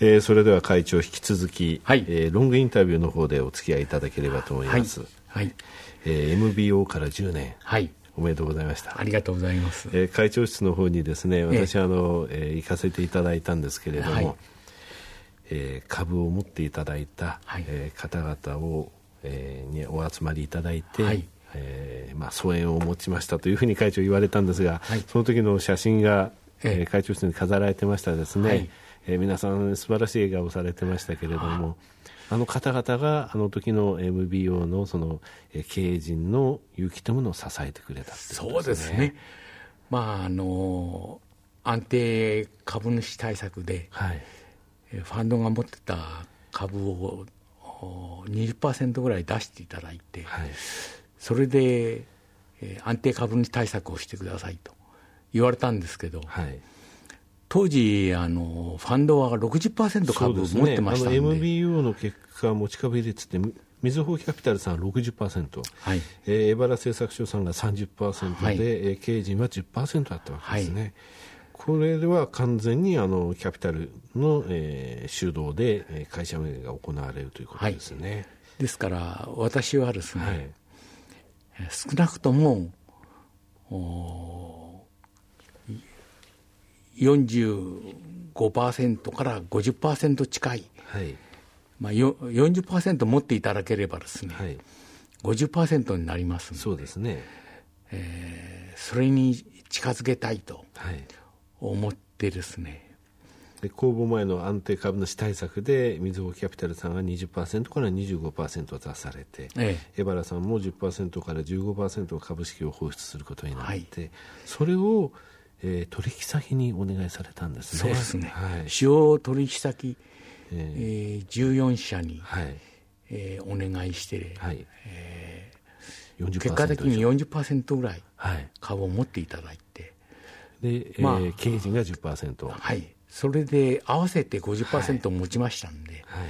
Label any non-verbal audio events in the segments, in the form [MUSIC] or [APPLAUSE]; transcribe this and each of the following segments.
えー、それでは会長引き続き、はい。えーロングインタビューの方でお付き合いいただければと思います、はい。えー MBO から10年はい。おめでとうございました。ありがとうございます。えー会長室の方にですねえ私、あのえー行かせていただいたんですけれども、はい。えー株を持っていただいた、はい。えー方々を、えーにお集まりいただいて、はい。えーまあ、疎遠を持ちましたというふうに会長言われたんですが、はい。その時の写真が、えーええ会長室に飾られてましたですね、はいえー皆さん素晴らしい笑顔をされてましたけれども、あの方々があの時の MBO のその、えー経営陣の勇気というものを支えてくれたっていそうですすね。まあ、あの、安定株主対策で、はい。えーファンドが持ってた株をお20%ぐらい出していただいて、はい。それで、えー安定株主対策をしてくださいと言われたんですけど、はい当時あの、ファンドは60%株を持ってましたんで、あの MBO の結果、持ち株率って、みずほキャピタルさんは60%、はい。えー、エバラ製作所さんが30%で、はい。えー経営陣は10%あったわけですね。これでは完全にあのキャピタルの、えー主導でえー会社運営が行われるということですね。ですから、私はですね、はい。えー少なくともおー45%から50%近い、はい。まあ、よ40%持っていただければですね、はい、50%になりますので。そうですね。えーそれに近づけたいとはい。思ってですね、で公募前の安定株主対策でみずほキャピタルさんが20%から25%を出されて、えエバラさんも10%から15%株式を放出することになって、はい。それを、えー取引先にお願いされたんですね。そうですね、はい。主要取引先、ええー14社に、はい。えーお願いして、はい。40%結果的に以上40%ぐらいはい。株を持っていただいて、で、えーまあ経営陣が10%、はいはい、それで合わせて50%持ちましたんで、はい。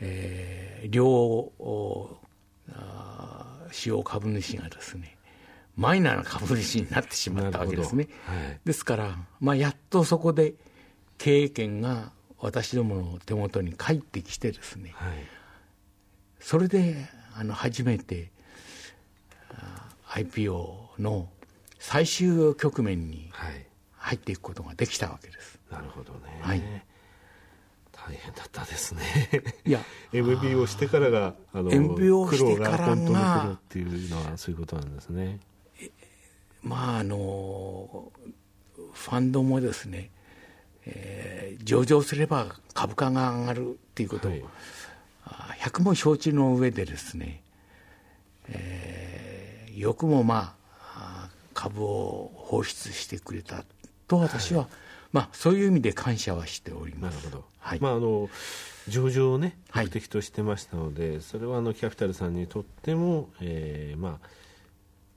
えー両おあー主要株主がですねマイナーな株主になってしまったわけですね。はい。ですから、まあ、やっとそこで経営権が私どもの手元に返ってきてですね。はい。それであの初めてあ IPO の最終局面にはい。入っていくことができたわけです。なるほどね、はい。大変だったですね。いや [LAUGHS] MBO してからがあの MBO 苦労してからがが本当の苦労っていうのはそういうことなんですねまああのファンドもですね、えー上場すれば株価が上がるっていうことを、はい。あ100も承知の上でですね、えーよくもまああ株を放出してくれたと私は、まあそういう意味で感謝はしております。なるほど、はい。まああの上場をねはい。目的としてましたので、それはあのキャピタルさんにとっても、えーまあ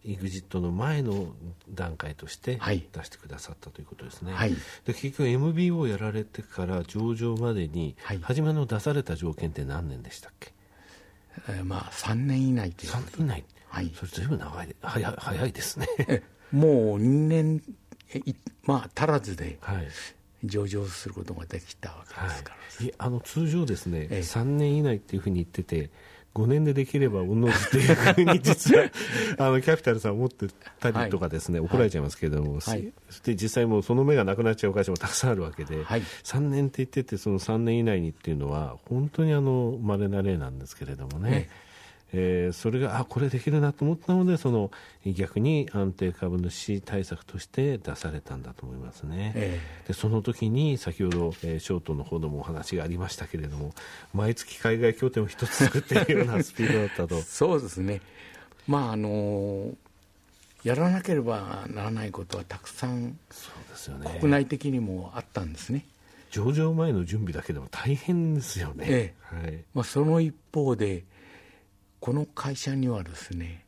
EXIT の前の段階としてはい。出してくださったということですね、はい。で結局 MBO をやられてから上場までに、はい。初めの出された条件って何年でしたっけ？えーまあ3年以内という。3年以内、はい。それずいぶん長いで早い早いですね。えもう2年まあ足らずではい。上場することができたわけですから、はい、いあの通常ですね、ええ。3年以内っていうふうに言ってて5年でできれば御の字っていうふうに実は [LAUGHS] あのキャピタルさん思ってたりとかですね、怒られちゃいますけれども、はい。そして実際もうその目がなくなっちゃう会社もたくさんあるわけで、はい。3年って言っててその3年以内にっていうのは本当にあの稀な例なんですけれどもね、えーそれがあこれできるなと思ったのでその逆に安定株主対策として出されたんだと思いますね。えでその時に先ほど、えーショートの方でもお話がありましたけれども毎月海外拠点を一つ作っているようなスピードだったと。[LAUGHS] そうですね。まああのやらなければならないことはたくさんそうですよね。国内的にもあったんですね、上場前の準備だけでも大変ですよね、え。はい、まあ、その一方でこの会社にはですね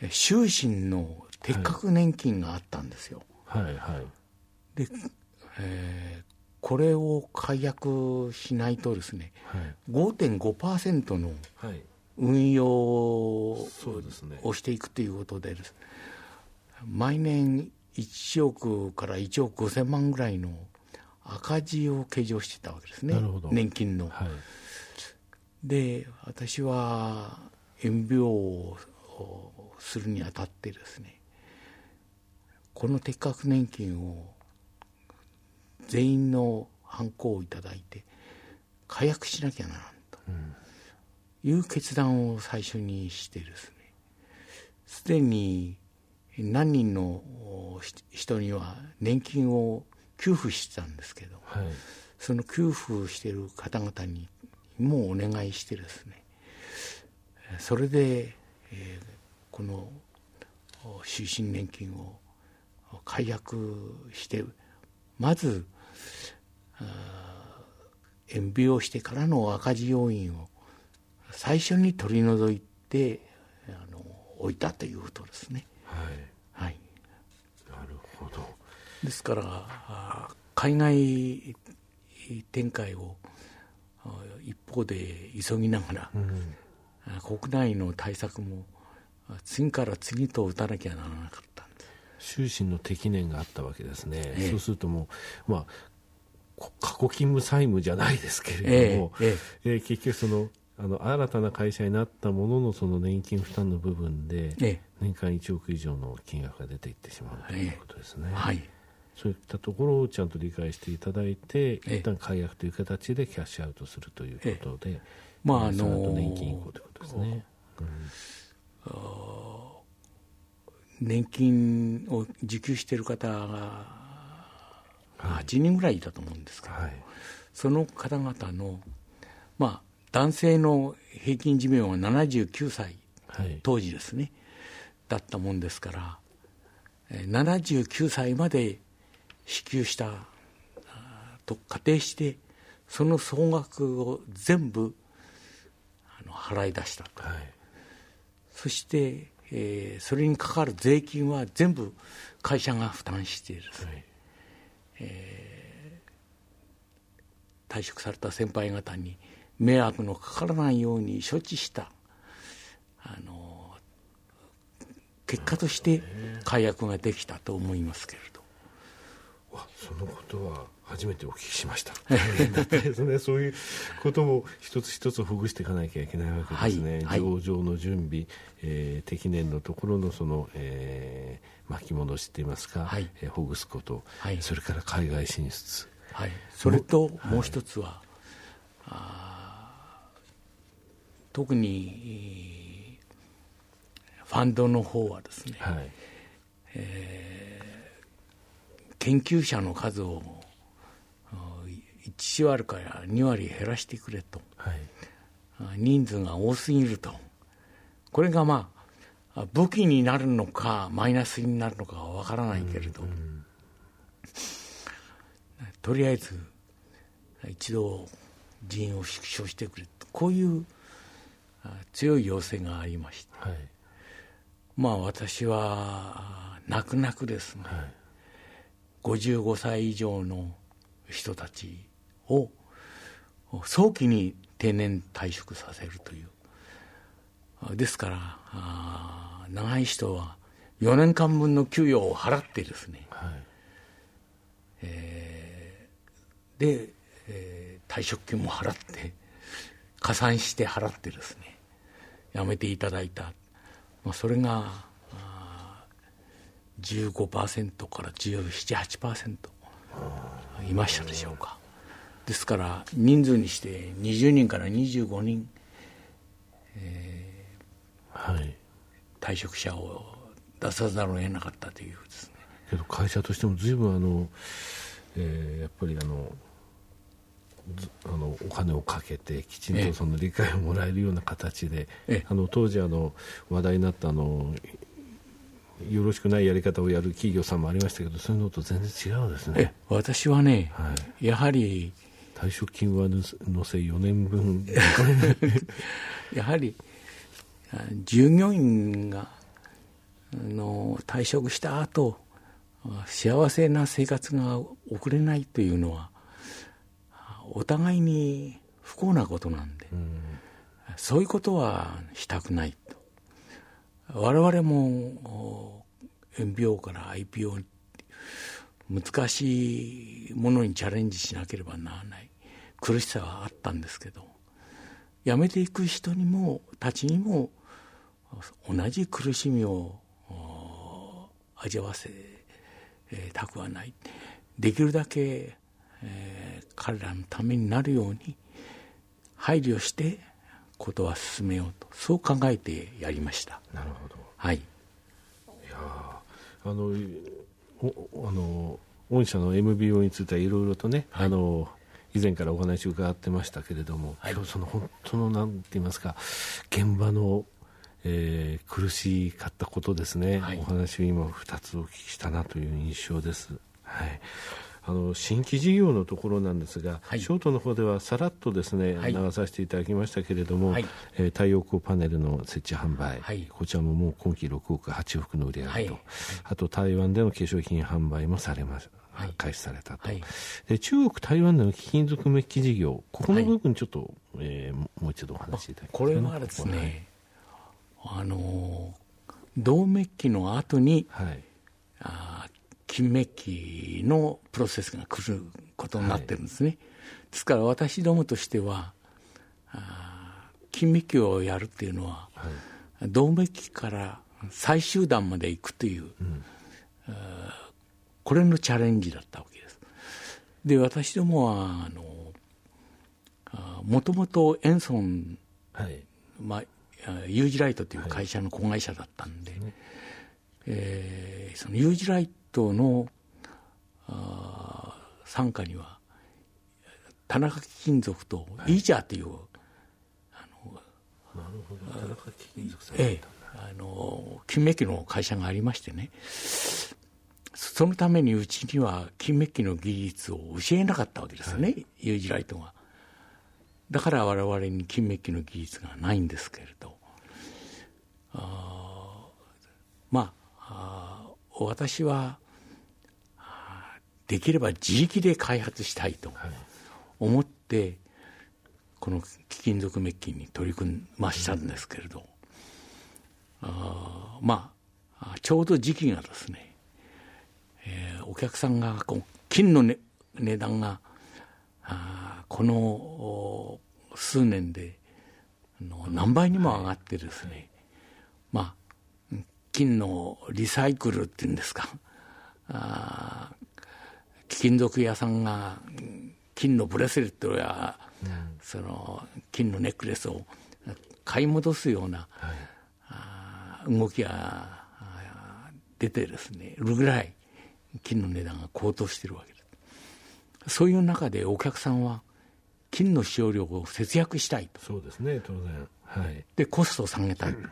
え終身の適格年金があったんですよ、はいはい。で、えーこれを解約しないとですねはい。5.5%のはい。運用をしていくということでです。毎年1億から1億5000万ぐらいの赤字を計上してたわけですね。なるほど。年金の。はいで私は援病をするにあたってですねこの適格年金を全員のハンコをいただいて解約しなきゃならんという決断を最初にしてですねすでに何人のひ人には年金を給付してたんですけどはい。その給付している方々にもうお願いしてですね。えーそれで、えーこのお終身年金をお解約してまず延病してからの赤字要因を最初に取り除いてあの置いたということですね。はい。はい、なるほど。ですから海外展開を一方で急ぎながら、国内の対策もあ次から次と打たなきゃならなかったんです。終身の適年があったわけですね、ええ。そうするともう、まあ、こ過去勤務債務じゃないですけれども、えええー結局そのあの新たな会社になったもののその年金負担の部分で、ええ。年間1億以上の金額が出ていってしまうということですね、はいそういったところをちゃんと理解していただいて、ええ。一旦解約という形でキャッシュアウトするということで、まああの年金移行ということですね。年金を受給している方が8人ぐらいいたと思うんですけど、はい、その方々の、まあ、男性の平均寿命は79歳はい、当時ですねだったもんですからえー79歳まで支給したと仮定してその総額を全部あの払い出したと。はい、そして、えーそれにかかる税金は全部会社が負担してですねはい、退職された先輩方に迷惑のかからないように処置したあの結果として解約ができたと思いますけれどあそのことは初めてお聞きしました。ですね、[LAUGHS] そういうことも一つ一つほぐしていかなきゃいけないわけですね。はいはい。上場の準備、えー適年のところのその、えー巻き戻しって言いますか、はい。えーほぐすこと、はい。それから海外進出。はい、それともう一つは、あー特にえーファンドの方はですね、はい、研究者の数をあー1割から2割減らしてくれと。はい、あ人数が多すぎると。これがまああ武器になるのかマイナスになるのかはわからないけれど、とりあえず一度人員を縮小してくれと。こういうあ強い要請がありまして。はい、まあ私はあ泣く泣くですね、はい、55歳以上の人たちを早期に定年退職させるという。あですからあ長い人は4年間分の給与を払ってですね。はい、で、えー退職金も払って加算して払ってですねやめていただいた、まあ、それが15%から1718%いましたでしょうか。ですから人数にして20人から25人はい。退職者を出さざるを得なかったというですね。けど会社としても随分あの、えーやっぱりあのずあのお金をかけてきちんええとその理解をもらえるような形で、ええ。あの当時あの話題になったあのよろしくないやり方をやる企業さんもありましたけどそういうのと全然違うんですえね私はね、はやはり退職金はのせ4年分。[LAUGHS] やはりあ従業員があの退職した後あ幸せな生活が送れないというのはあお互いに不幸なことなんで、うん。そういうことはしたくないと我々もお MBO から IPO 難しいものにチャレンジしなければならない。苦しさはあったんですけど辞めていく人にもたちにも同じ苦しみを味わわせたくはない。できるだけ、えー、彼らのためになるように配慮してことは進めようとそう考えてやりました。なるほど。はい。いやあのおあの御社の MBO についてはいろいろとね、はい、あの以前からお話を伺ってましたけれども、はい、その本当のなんて言いますか現場の、えー、苦しかったことですね、はい、お話を今2つお聞きしたなという印象です。はいあの新規事業のところなんですが、はい、ショートの方ではさらっとですね、はい、流させていただきましたけれども、はい、えー、太陽光パネルの設置販売、はい、こちらももう今期6億8億の売り上げと、あと台湾での化粧品販売もされました。開始されたと、で中国、台湾での貴金属メッキ事業、ここの部分、ちょっと、はい、えー、もう一度お話しいただきこれはですね、あの銅メッキの後に、はい、あ金メッキのプロセスが来ることになってるんですね、はい、ですから私どもとしてはあ金メッキをやるっていうのは、はい、銅メッキから最終段まで行くという、うん、これのチャレンジだったわけです。で私どもはあのもともとエンソン、はい、まあ、ユージライトという会社の子会社だったんで、はい、えー、そのユージライトトの傘下には田中貴金属とイージャーという、はい、あのなるほど。田中貴金属さん。ええあの金メッキの会社がありましてね。そのためにうちには金メッキの技術を教えなかったわけですよね、はい、ユージライトが。だから我々に金メッキの技術がないんですけれど。あまあ私はできれば自力で開発したいと思って、この貴金属メッキに取り組ましたんですけれど、あまあちょうど時期がですね、えー、お客さんがこう金の、ね、値段があこの数年での何倍にも上がってですね、まあ金のリサイクルっていうんですかあ金属屋さんが金のブレスレットや、うん、その金のネックレスを買い戻すような、はい、動きが出てですねるぐらい金の値段が高騰しているわけですそういう中でお客さんは金の使用量を節約したいと。そうですね当然。はい。でコストを下げたい、うん、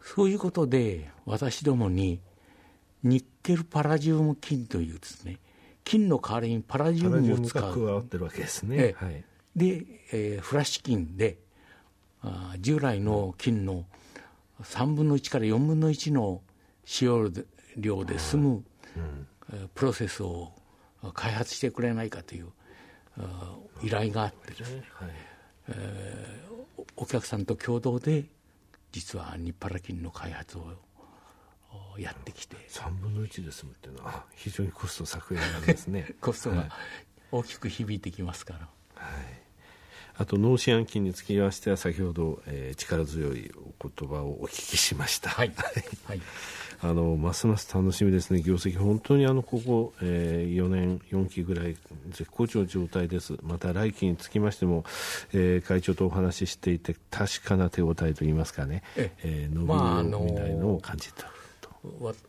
そういうことで私どもにニッケルパラジウム金というですね金の代わりにパラジウムを使う。加わってるわけですね、はい、で、えー、フラッシュ金であ従来の金の3分の1から4分の1の使用量で済む、うん、プロセスを開発してくれないかという依頼があってですね、はい。えー、お客さんと共同で実は日パラ金の開発をやってきて。3分の1で済むっていうのは非常にコスト削減なんですね。[LAUGHS] コストが大きく響いてきますから、はい、あと脳死暗菌につきましては先ほど、えー、力強いお言葉をお聞きしました。はい、[LAUGHS] はい。あのますます楽しみですね、業績、本当にあのここ、えー、4年、4期ぐらい、絶好調の状態です、また来期につきましても、えー、会長とお話ししていて、確かな手応えといいますかね、ええ。ー、伸びをみたいのを感じた。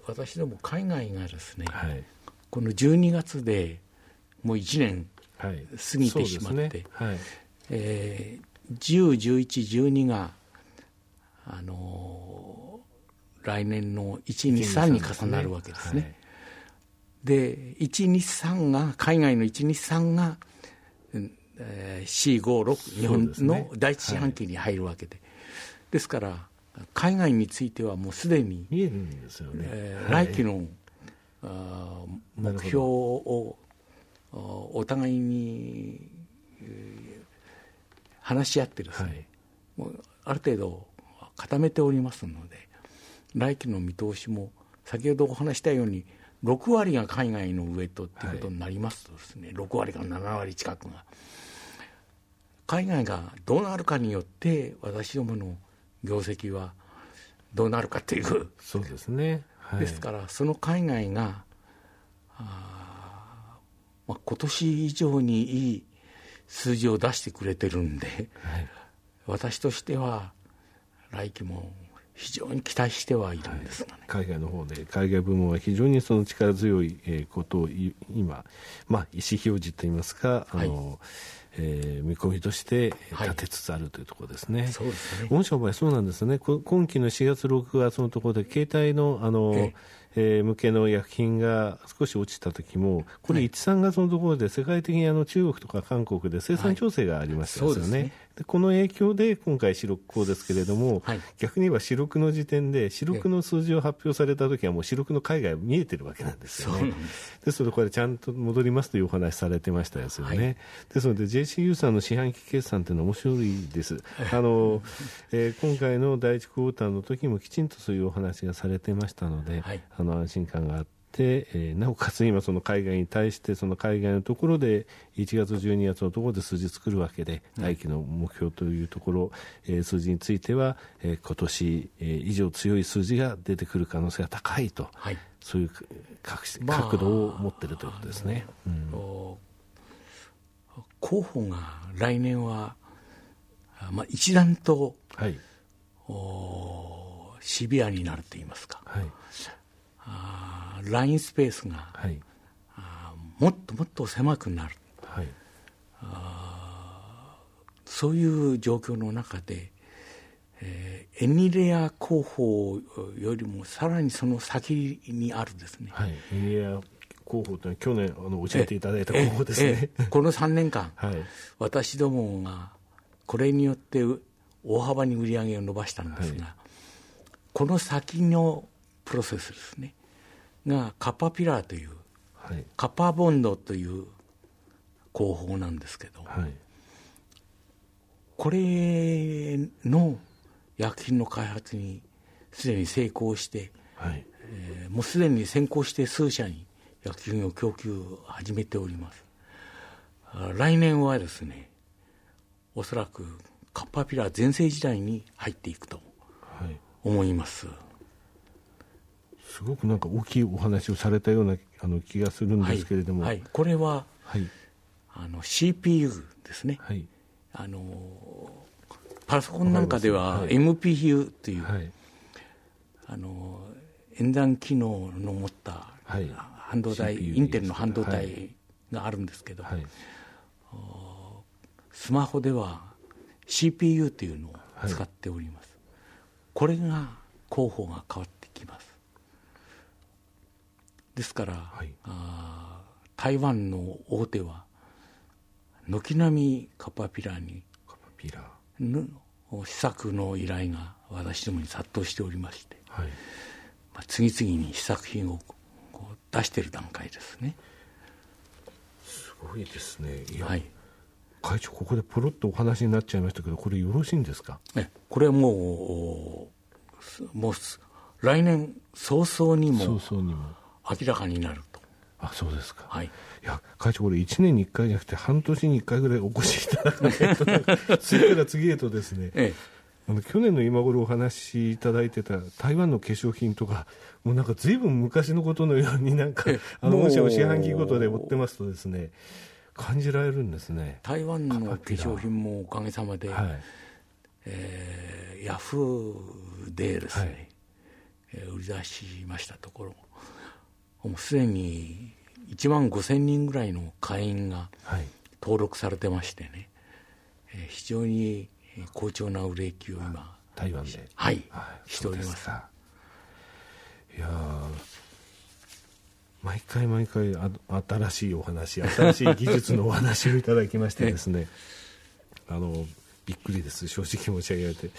私ども海外がですね、はい、この12月でもう1年過ぎてしまって、はいね。はい、えー、10、11、12が、あのー、来年の1、2、3に重なるわけですね。で、1、2、3が、海外の1、2、3が、えー、4、5、6、日本の第一四半期に入るわけで。ですから、海外についてはもうすでに見えるんですよね、えーはい、来期のあ目標をお互いに、えー、話し合ってですね、はい、もうある程度固めておりますので来期の見通しも先ほどお話したように6割が海外のウエットっていうことになりますとですね、はい、6割か7割近くが。海外がどうなるかによって私どもの業績はどうなるかっていう。そうですね、はい、ですからその海外があ、まあ、今年以上にいい数字を出してくれてるんで、はい、私としては来期も非常に期待してはいるんですがね、はい、海外の方で海外部門は非常にその力強いことを今、まあ、意思表示といいますかあの、はいえー、見込みとして立てつつあるというところですね。はい、そうですね。御社の場合そうなんですね。今期の4月6月のところで携帯のあの、ええー、向けの薬品が少し落ちた時もこれ1、3月のところで世界的にあの中国とか韓国で生産調整がありましたよね。はいでこの影響で今回、四六校ですけれども、はい、逆に言えば四六の時点で、四六の数字を発表されたときは、もう四六の海外見えてるわけなんですよね。ですので、これ、ちゃんと戻りますというお話されてましたですよね。はい、ですので、JCU さんの四半期決算というのは面白いです。あのえー、今回の第一クォーターの時もきちんとそういうお話がされてましたので、はい、あの安心感があって。で、えー、なおかつ今、その海外に対して、その海外のところで、1月、12月のところで数字作るわけで、来期の目標というところ、えー、数字については、えー、今年、えー、以上強い数字が出てくる可能性が高いと、はい、そういう角度を持っているということですね。うん、候補が来年は、まあ、一段と、はい、おシビアになると言いますか。はい。あラインスペースが、はい、あもっともっと狭くなる、はい、あそういう状況の中で、えー、エニレア候補よりもさらにその先にあるですね、はい、エニレア候補というのは去年あの教えていただいた候補ですね。この3年間、[LAUGHS] はい、私どもがこれによって大幅に売り上げを伸ばしたんですが、はい、この先のプロセスですねがカッパピラーという、はい、カッパーボンドという工法なんですけど、はい、これの薬品の開発にすでに成功して、はい。えー、もうすでに先行して数社に薬品を供給を始めております。来年はですねおそらくカッパピラー全盛時代に入っていくと思います、はいすごくなんか大きいお話をされたようなあの気がするんですけれども、はい。はい、これは、はい、あの CPU ですね、はい、あのパソコンなんかでは MPU という、はい、あの演算機能の持った半導体、インテルの半導体があるんですけど、スマホでは CPU というのを使っております、これが候補が変わってきます。ですから、はい、あ台湾の大手は軒並みカパピラにカパピラ。の試作の依頼が私どもに殺到しておりまして、はい。まあ、次々に試作品を出している段階ですね。すごいですね。いや、はい、会長ここでポロッとお話になっちゃいましたけどこれよろしいんですか？えこれはもうもう来年早々にも早々にも。明らかになると。あそうですか、はい、いや会長、これ1年に1回じゃなくて半年に1回ぐらいお越しいただかないと [LAUGHS] 次から次へとですね、ええ、あの去年の今頃お話しいただいてた台湾の化粧品とかもうなんかずいぶん昔のことのようになんかあの御社を四半期ごとで追ってますとですね感じられるんですね台湾の化粧品もおかげさまで、はい。えー、ヤフーでですね、はい。えー、売り出しましたところもうすでに1万5000人ぐらいの会員が登録されてましてね、はい、非常に好調な売れ行きを今台湾で。はい、はい、しております。いや毎回毎回あ新しいお話新しい技術のお話をいただきましてですね。[LAUGHS] あのびっくりです、正直申し上げて、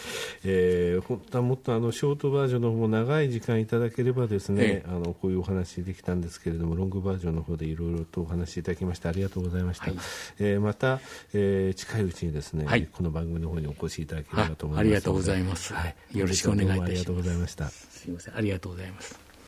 えー、本当はもっとあのショートバージョンの方も長い時間いただければですね、ええ、あのこういうお話できたんですけれども、ロングバージョンの方でいろいろとお話しいただきましてありがとうございました。はい、えー、また、えー、近いうちにですね、はい、この番組の方にお越しいただければと思いますありがとうございます。はい、よろしくお願いいたします。ありがとうございました。すみません、ありがとうございます。